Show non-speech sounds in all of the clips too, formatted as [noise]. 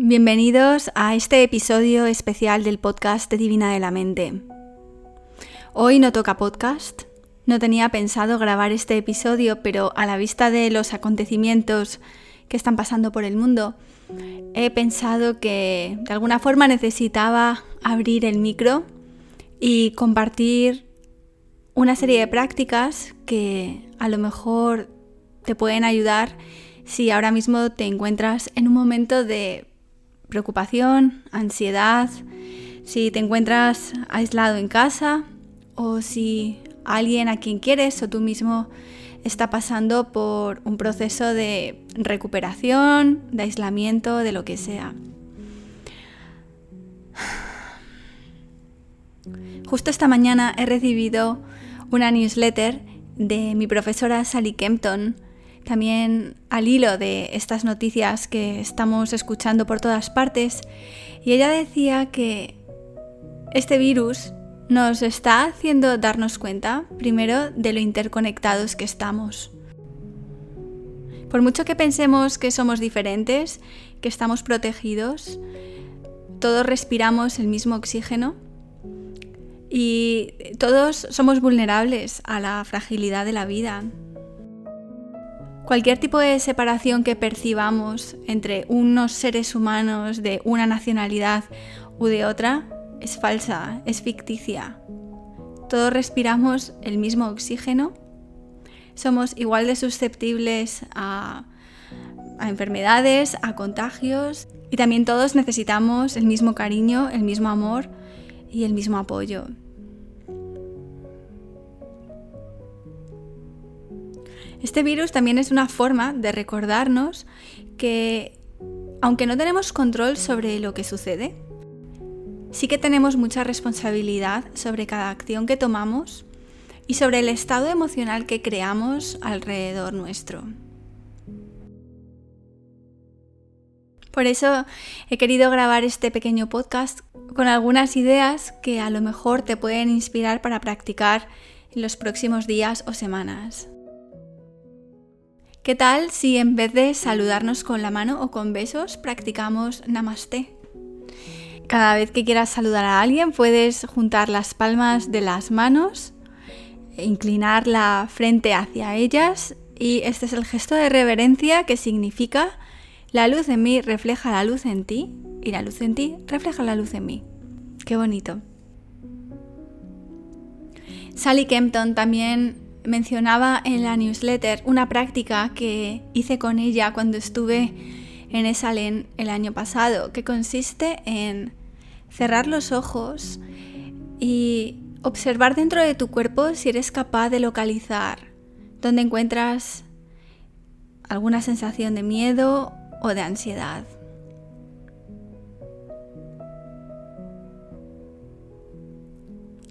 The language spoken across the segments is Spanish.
Bienvenidos a este episodio especial del podcast de Divina de la Mente. Hoy no toca podcast, no tenía pensado grabar este episodio, pero a la vista de los acontecimientos que están pasando por el mundo, he pensado que de alguna forma necesitaba abrir el micro y compartir una serie de prácticas que a lo mejor te pueden ayudar si ahora mismo te encuentras en un momento de preocupación, ansiedad, si te encuentras aislado en casa o si alguien a quien quieres o tú mismo está pasando por un proceso de recuperación, de aislamiento, de lo que sea. Justo esta mañana he recibido una newsletter de mi profesora Sally Kempton, también al hilo de estas noticias que estamos escuchando por todas partes, y ella decía que este virus nos está haciendo darnos cuenta, primero, de lo interconectados que estamos. Por mucho que pensemos que somos diferentes, que estamos protegidos, todos respiramos el mismo oxígeno y todos somos vulnerables a la fragilidad de la vida, Cualquier tipo de separación que percibamos entre unos seres humanos de una nacionalidad u de otra es falsa, es ficticia. Todos respiramos el mismo oxígeno, somos igual de susceptibles a, a enfermedades, a contagios y también todos necesitamos el mismo cariño, el mismo amor y el mismo apoyo. Este virus también es una forma de recordarnos que, aunque no tenemos control sobre lo que sucede, sí que tenemos mucha responsabilidad sobre cada acción que tomamos y sobre el estado emocional que creamos alrededor nuestro. Por eso he querido grabar este pequeño podcast con algunas ideas que a lo mejor te pueden inspirar para practicar en los próximos días o semanas. ¿Qué tal si en vez de saludarnos con la mano o con besos practicamos namaste? Cada vez que quieras saludar a alguien puedes juntar las palmas de las manos, inclinar la frente hacia ellas y este es el gesto de reverencia que significa la luz en mí refleja la luz en ti y la luz en ti refleja la luz en mí. Qué bonito. Sally Kempton también mencionaba en la newsletter una práctica que hice con ella cuando estuve en Esalen el año pasado, que consiste en cerrar los ojos y observar dentro de tu cuerpo si eres capaz de localizar dónde encuentras alguna sensación de miedo o de ansiedad.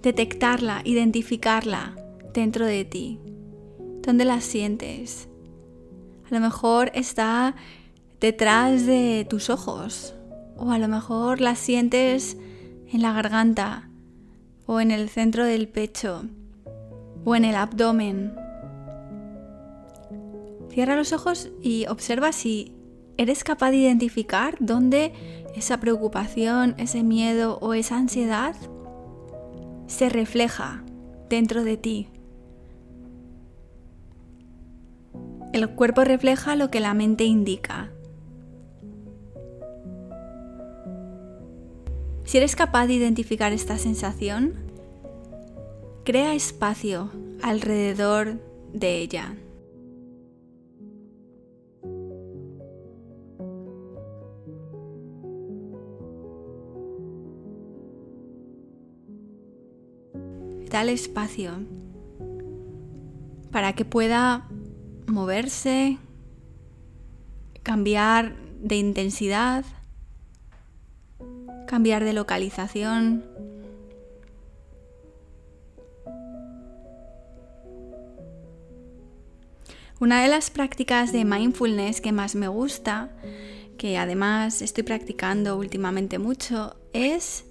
Detectarla, identificarla dentro de ti? ¿Dónde la sientes? A lo mejor está detrás de tus ojos o a lo mejor la sientes en la garganta o en el centro del pecho o en el abdomen. Cierra los ojos y observa si eres capaz de identificar dónde esa preocupación, ese miedo o esa ansiedad se refleja dentro de ti. El cuerpo refleja lo que la mente indica. Si eres capaz de identificar esta sensación, crea espacio alrededor de ella. Dale espacio para que pueda moverse, cambiar de intensidad, cambiar de localización. Una de las prácticas de mindfulness que más me gusta, que además estoy practicando últimamente mucho, es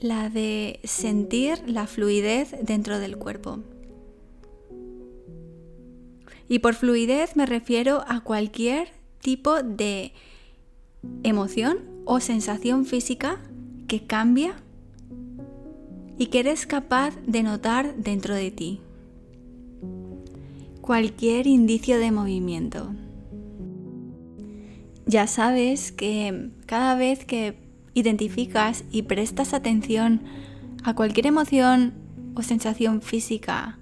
la de sentir la fluidez dentro del cuerpo. Y por fluidez me refiero a cualquier tipo de emoción o sensación física que cambia y que eres capaz de notar dentro de ti. Cualquier indicio de movimiento. Ya sabes que cada vez que identificas y prestas atención a cualquier emoción o sensación física,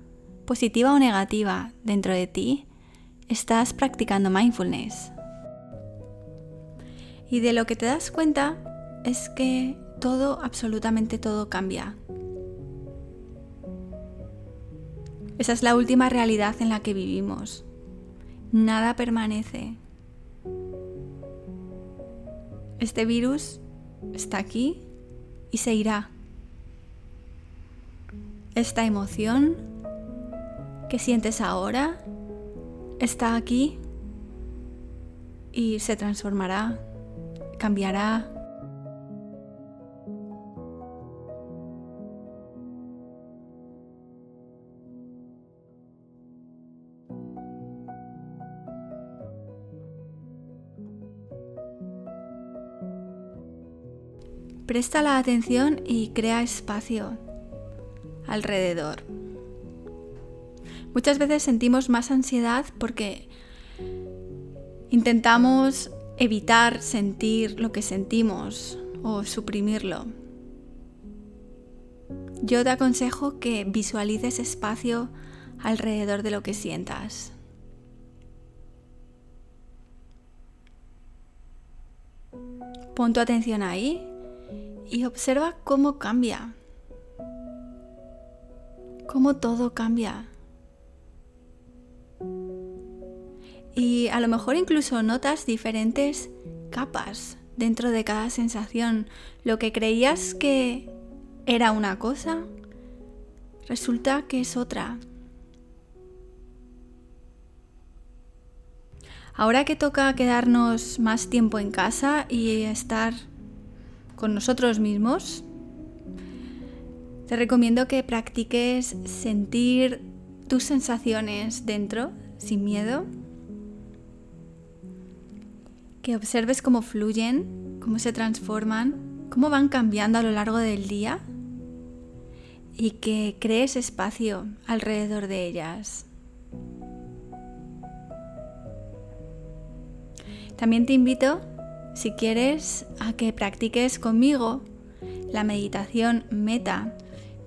positiva o negativa, dentro de ti, estás practicando mindfulness. Y de lo que te das cuenta es que todo, absolutamente todo cambia. Esa es la última realidad en la que vivimos. Nada permanece. Este virus está aquí y se irá. Esta emoción que sientes ahora está aquí y se transformará, cambiará. Presta la atención y crea espacio alrededor. Muchas veces sentimos más ansiedad porque intentamos evitar sentir lo que sentimos o suprimirlo. Yo te aconsejo que visualices espacio alrededor de lo que sientas. Pon tu atención ahí y observa cómo cambia, cómo todo cambia. Y a lo mejor incluso notas diferentes capas dentro de cada sensación. Lo que creías que era una cosa, resulta que es otra. Ahora que toca quedarnos más tiempo en casa y estar con nosotros mismos, te recomiendo que practiques sentir tus sensaciones dentro, sin miedo, que observes cómo fluyen, cómo se transforman, cómo van cambiando a lo largo del día y que crees espacio alrededor de ellas. También te invito, si quieres, a que practiques conmigo la meditación meta,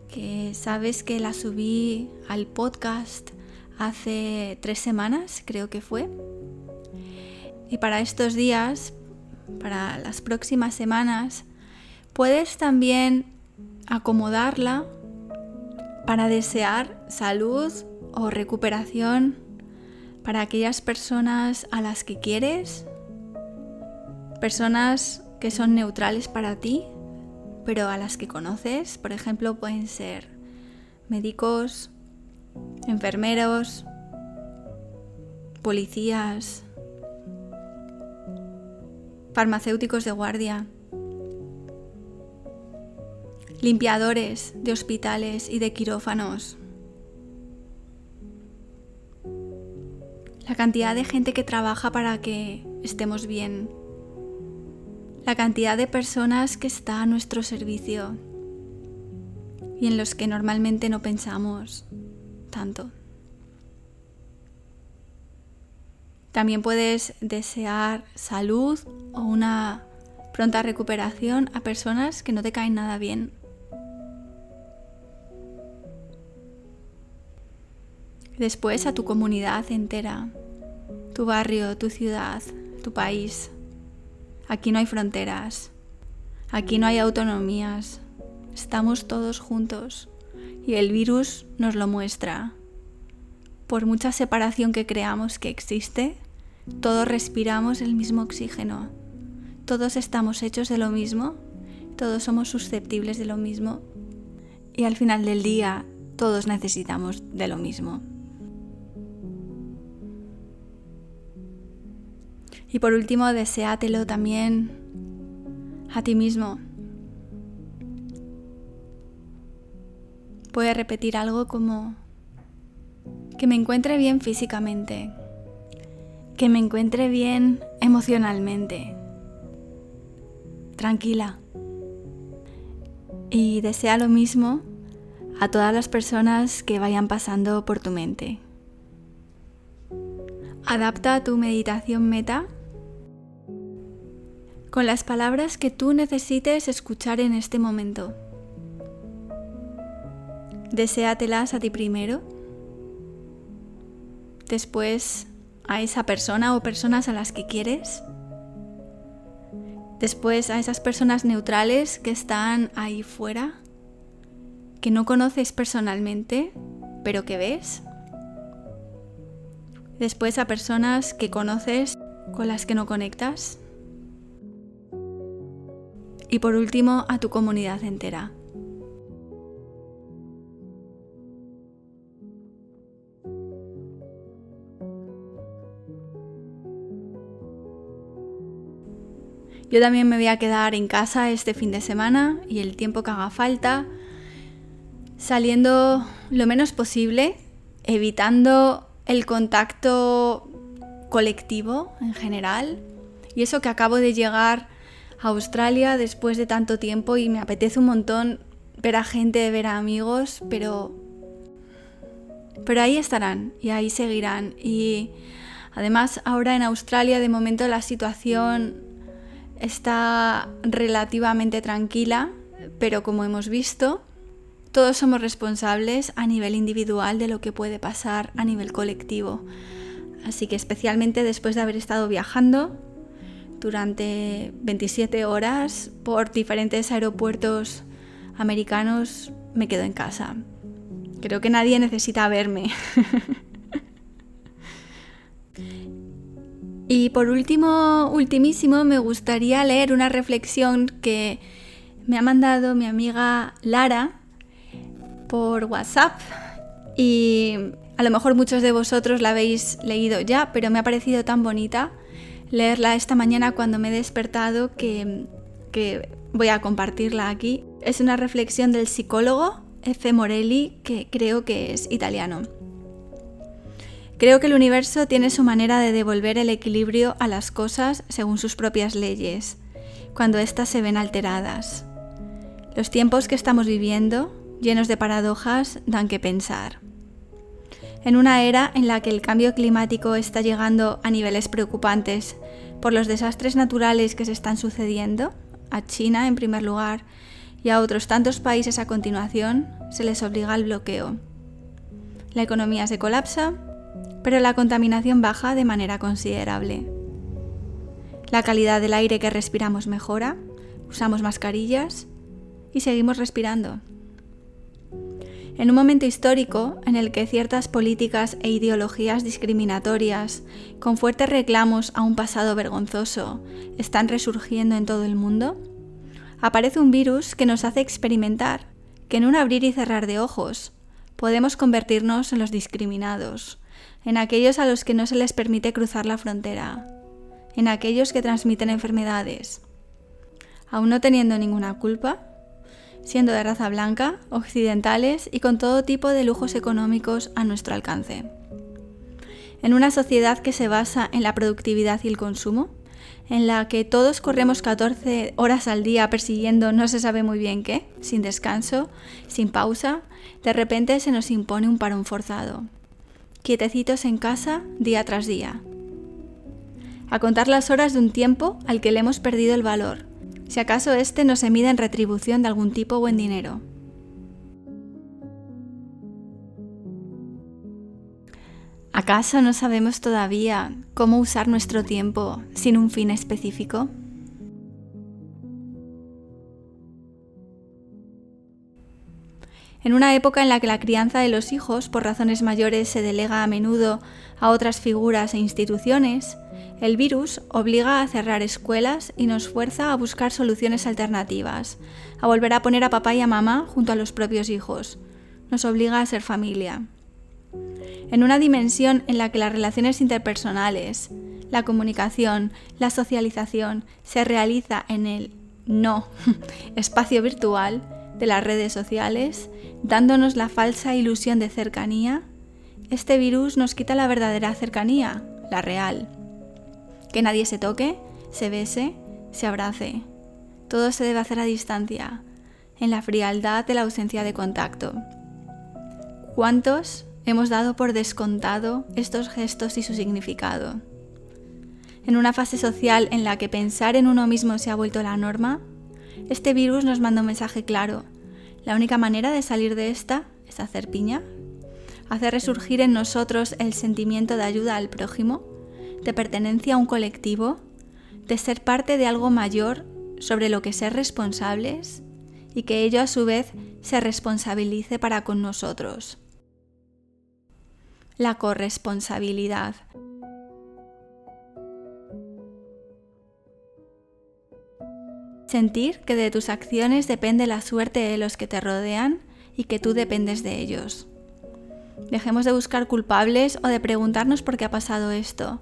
que sabes que la subí al podcast hace tres semanas, creo que fue. Y para estos días, para las próximas semanas, puedes también acomodarla para desear salud o recuperación para aquellas personas a las que quieres, personas que son neutrales para ti, pero a las que conoces, por ejemplo, pueden ser médicos, enfermeros, policías, farmacéuticos de guardia, limpiadores de hospitales y de quirófanos. La cantidad de gente que trabaja para que estemos bien. La cantidad de personas que está a nuestro servicio y en los que normalmente no pensamos tanto. También puedes desear salud o una pronta recuperación a personas que no te caen nada bien. Después a tu comunidad entera, tu barrio, tu ciudad, tu país. Aquí no hay fronteras, aquí no hay autonomías, estamos todos juntos y el virus nos lo muestra. Por mucha separación que creamos que existe, todos respiramos el mismo oxígeno, todos estamos hechos de lo mismo, todos somos susceptibles de lo mismo y al final del día todos necesitamos de lo mismo. Y por último, deséatelo también a ti mismo. Puedes repetir algo como que me encuentre bien físicamente, que me encuentre bien emocionalmente. tranquila. Y desea lo mismo a todas las personas que vayan pasando por tu mente. Adapta tu meditación meta con las palabras que tú necesites escuchar en este momento. Deséatelas a ti primero, después a esa persona o personas a las que quieres, después a esas personas neutrales que están ahí fuera, que no conoces personalmente, pero que ves, después a personas que conoces con las que no conectas. Y por último a tu comunidad entera. Yo también me voy a quedar en casa este fin de semana y el tiempo que haga falta, saliendo lo menos posible, evitando el contacto colectivo en general. Y eso que acabo de llegar Australia después de tanto tiempo y me apetece un montón ver a gente, ver a amigos, pero pero ahí estarán y ahí seguirán y además ahora en Australia de momento la situación está relativamente tranquila, pero como hemos visto, todos somos responsables a nivel individual de lo que puede pasar a nivel colectivo. Así que especialmente después de haber estado viajando, durante 27 horas por diferentes aeropuertos americanos, me quedo en casa. Creo que nadie necesita verme. [laughs] y por último, ultimísimo, me gustaría leer una reflexión que me ha mandado mi amiga Lara por WhatsApp y a lo mejor muchos de vosotros la habéis leído ya, pero me ha parecido tan bonita leerla esta mañana cuando me he despertado que, voy a compartirla aquí. Es una reflexión del psicólogo F. Morelli, que creo que es italiano. Creo que el universo tiene su manera de devolver el equilibrio a las cosas según sus propias leyes, cuando éstas se ven alteradas. Los tiempos que estamos viviendo, llenos de paradojas, dan que pensar. En una era en la que el cambio climático está llegando a niveles preocupantes por los desastres naturales que se están sucediendo, a China en primer lugar y a otros tantos países a continuación, se les obliga al bloqueo. La economía se colapsa, pero la contaminación baja de manera considerable. La calidad del aire que respiramos mejora, usamos mascarillas y seguimos respirando. En un momento histórico en el que ciertas políticas e ideologías discriminatorias, con fuertes reclamos a un pasado vergonzoso, están resurgiendo en todo el mundo, aparece un virus que nos hace experimentar que en un abrir y cerrar de ojos podemos convertirnos en los discriminados, en aquellos a los que no se les permite cruzar la frontera, en aquellos que transmiten enfermedades. Aún no teniendo ninguna culpa, siendo de raza blanca, occidentales y con todo tipo de lujos económicos a nuestro alcance. En una sociedad que se basa en la productividad y el consumo, en la que todos corremos 14 horas al día persiguiendo no se sabe muy bien qué, sin descanso, sin pausa, de repente se nos impone un parón forzado. Quietecitos en casa día tras día. A contar las horas de un tiempo al que le hemos perdido el valor, si acaso éste no se mide en retribución de algún tipo o en dinero. ¿Acaso no sabemos todavía cómo usar nuestro tiempo sin un fin específico? En una época en la que la crianza de los hijos por razones mayores se delega a menudo a otras figuras e instituciones, el virus obliga a cerrar escuelas y nos fuerza a buscar soluciones alternativas, a volver a poner a papá y a mamá junto a los propios hijos. Nos obliga a ser familia. En una dimensión en la que las relaciones interpersonales, la comunicación, la socialización se realiza en el no [laughs] espacio virtual de las redes sociales, dándonos la falsa ilusión de cercanía, este virus nos quita la verdadera cercanía, la real que nadie se toque, se bese, se abrace. todo se debe hacer a distancia, en la frialdad de la ausencia de contacto. ¿Cuántos hemos dado por descontado estos gestos y su significado? En una fase social en la que pensar en uno mismo se ha vuelto la norma, este virus nos manda un mensaje claro. La única manera de salir de esta es hacer piña, hacer resurgir en nosotros el sentimiento de ayuda al prójimo, de pertenencia a un colectivo, de ser parte de algo mayor sobre lo que ser responsables y que ello a su vez se responsabilice para con nosotros. La corresponsabilidad. Sentir que de tus acciones depende la suerte de los que te rodean y que tú dependes de ellos. Dejemos de buscar culpables o de preguntarnos por qué ha pasado esto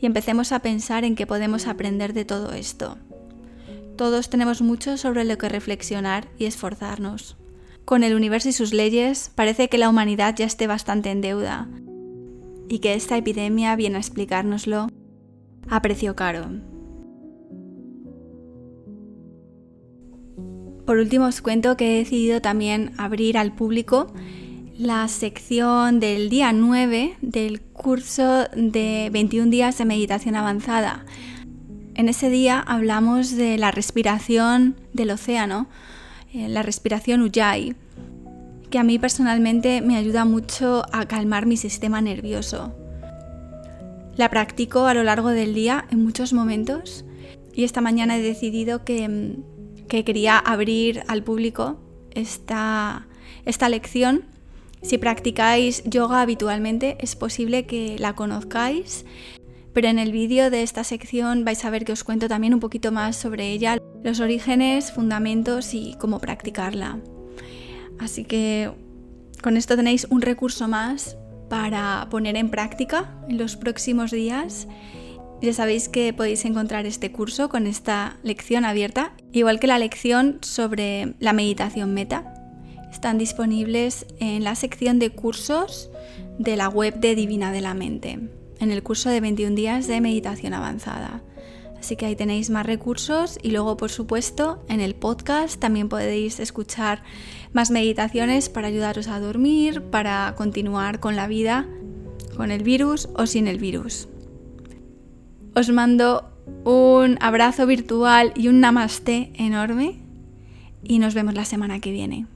y empecemos a pensar en qué podemos aprender de todo esto. Todos tenemos mucho sobre lo que reflexionar y esforzarnos. Con el universo y sus leyes parece que la humanidad ya esté bastante en deuda y que esta epidemia viene a explicárnoslo a precio caro. Por último os cuento que he decidido también abrir al público la sección del día 9 del curso de 21 días de meditación avanzada. En ese día hablamos de la respiración del océano, eh, la respiración Ujjayi, que a mí personalmente me ayuda mucho a calmar mi sistema nervioso. La practico a lo largo del día en muchos momentos y esta mañana he decidido que, mm, que quería abrir al público esta, esta lección si practicáis yoga habitualmente es posible que la conozcáis, pero en el vídeo de esta sección vais a ver que os cuento también un poquito más sobre ella, los orígenes, fundamentos y cómo practicarla. Así que con esto tenéis un recurso más para poner en práctica en los próximos días. Ya sabéis que podéis encontrar este curso con esta lección abierta, igual que la lección sobre la meditación meta, están disponibles en la sección de cursos de la web de Divina de la Mente, en el curso de 21 días de meditación avanzada. Así que ahí tenéis más recursos y luego, por supuesto, en el podcast también podéis escuchar más meditaciones para ayudaros a dormir, para continuar con la vida, con el virus o sin el virus. Os mando un abrazo virtual y un namaste enorme y nos vemos la semana que viene.